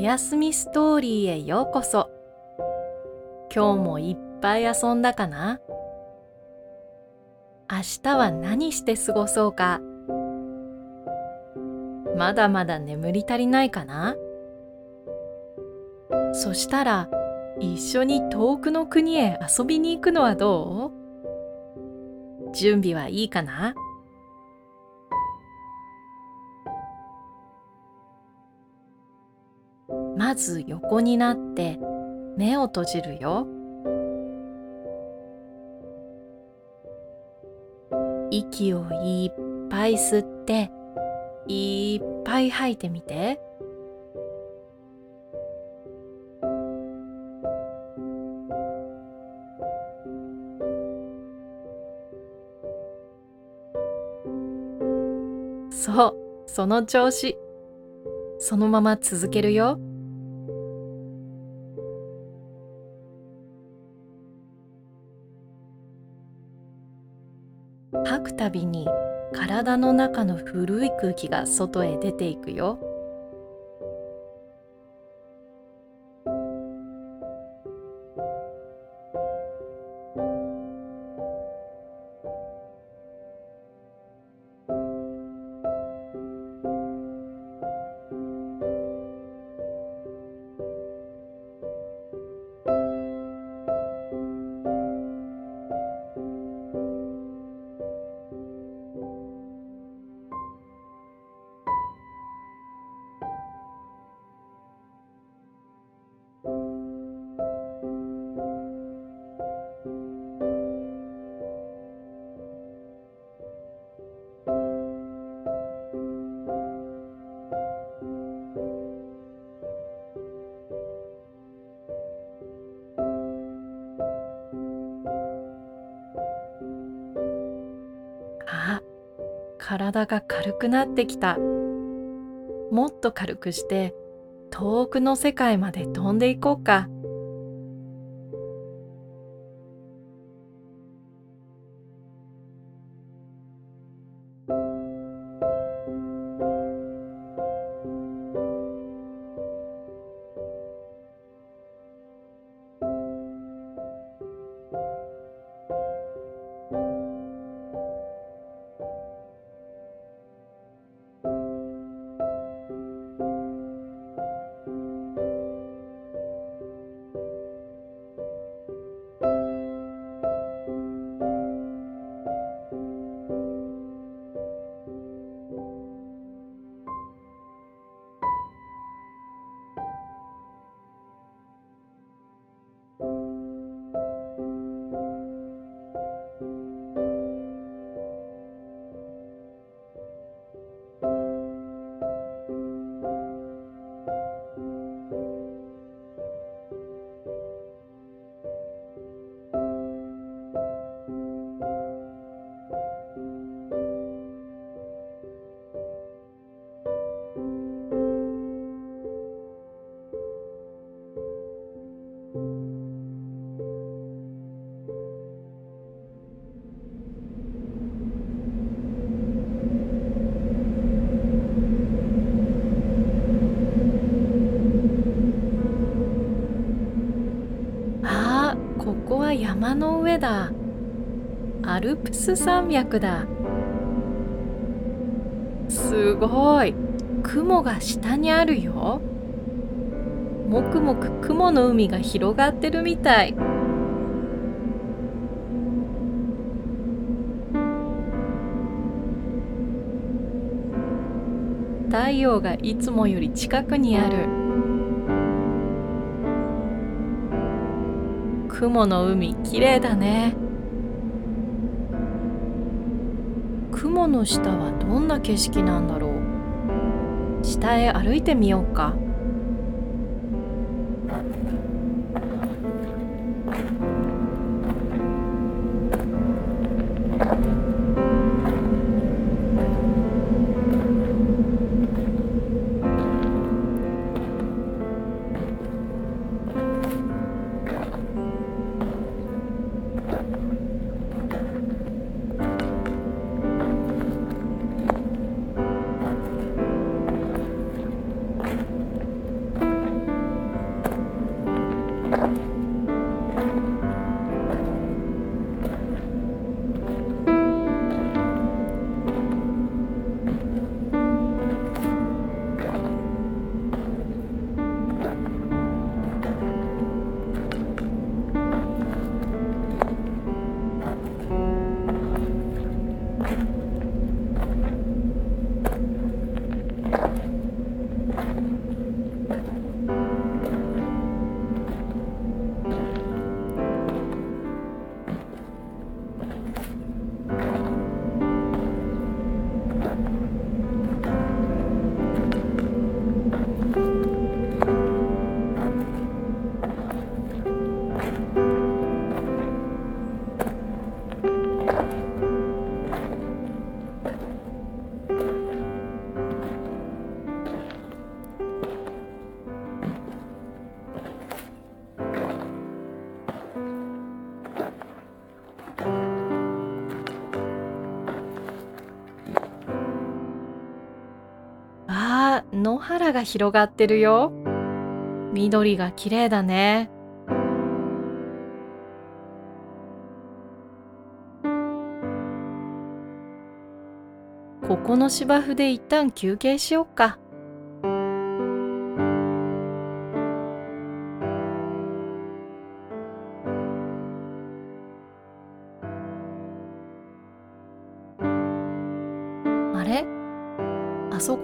やすみストーリーへようこそ。今日もいっぱい遊んだかな？明日は何して過ごそうか？まだまだ眠り足りないかな？そしたら一緒に遠くの国へ遊びに行くのはどう？準備はいいかな？まず横になって目を閉じるよ。息をいっぱい吸っていっぱい吐いてみて。そうその調子。そのまま続けるよ。たびに体の中の古い空気が外へ出ていくよ。体が軽くなってきた。もっと軽くして遠くの世界まで飛んでいこうか。山の上だ。アルプス山脈だ。すごい。雲が下にあるよ。もくもく雲の海が広がってるみたい。太陽がいつもより近くにある。雲の海きれいだね。雲の下はどんな景色なんだろう。下へ歩いてみようか。原が広がってるよ。緑が綺麗だね。ここの芝生で一旦休憩しよっか。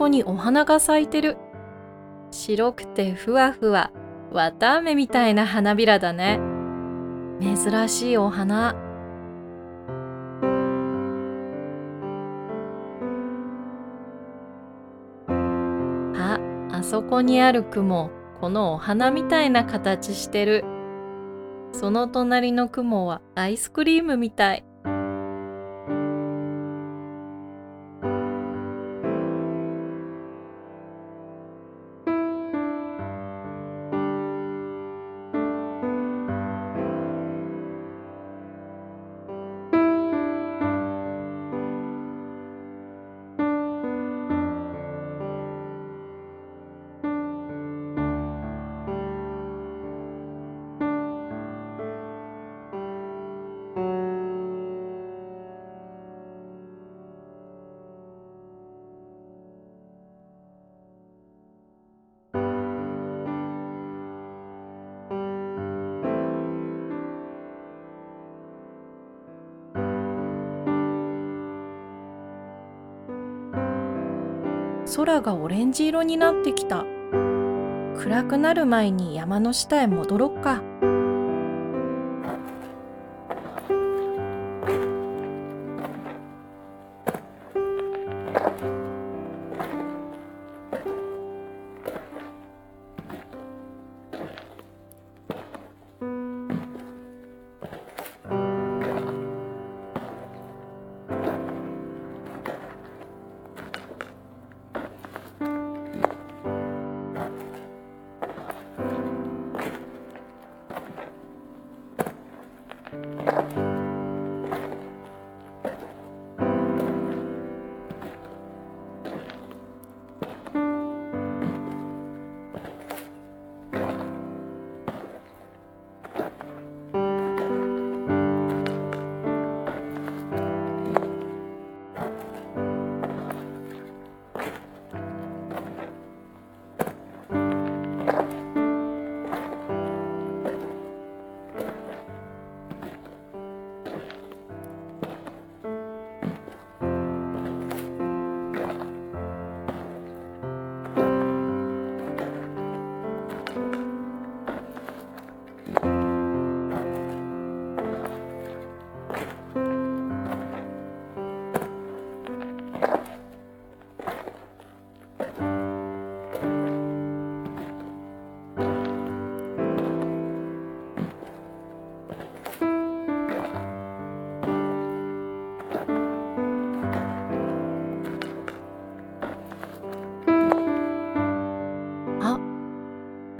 こにお花が咲いてる。白くてふわふわ、綿あめみたいな花びらだね。珍しいお花。あ、あそこにある雲、このお花みたいな形してる。その隣の雲はアイスクリームみたい。空がオレンジ色になってきた。暗くなる前に山の下へ戻ろっか。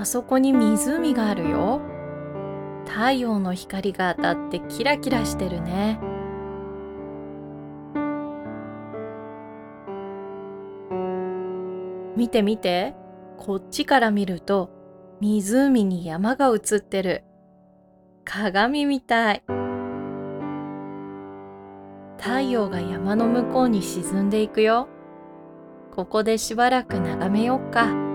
そこに湖があるよ。太陽の光が当たってキラキラしてるね。見て見て。こっちから見ると湖に山が映ってる。鏡みたい。太陽が山の向こうに沈んでいくよ。ここでしばらく眺めよっか。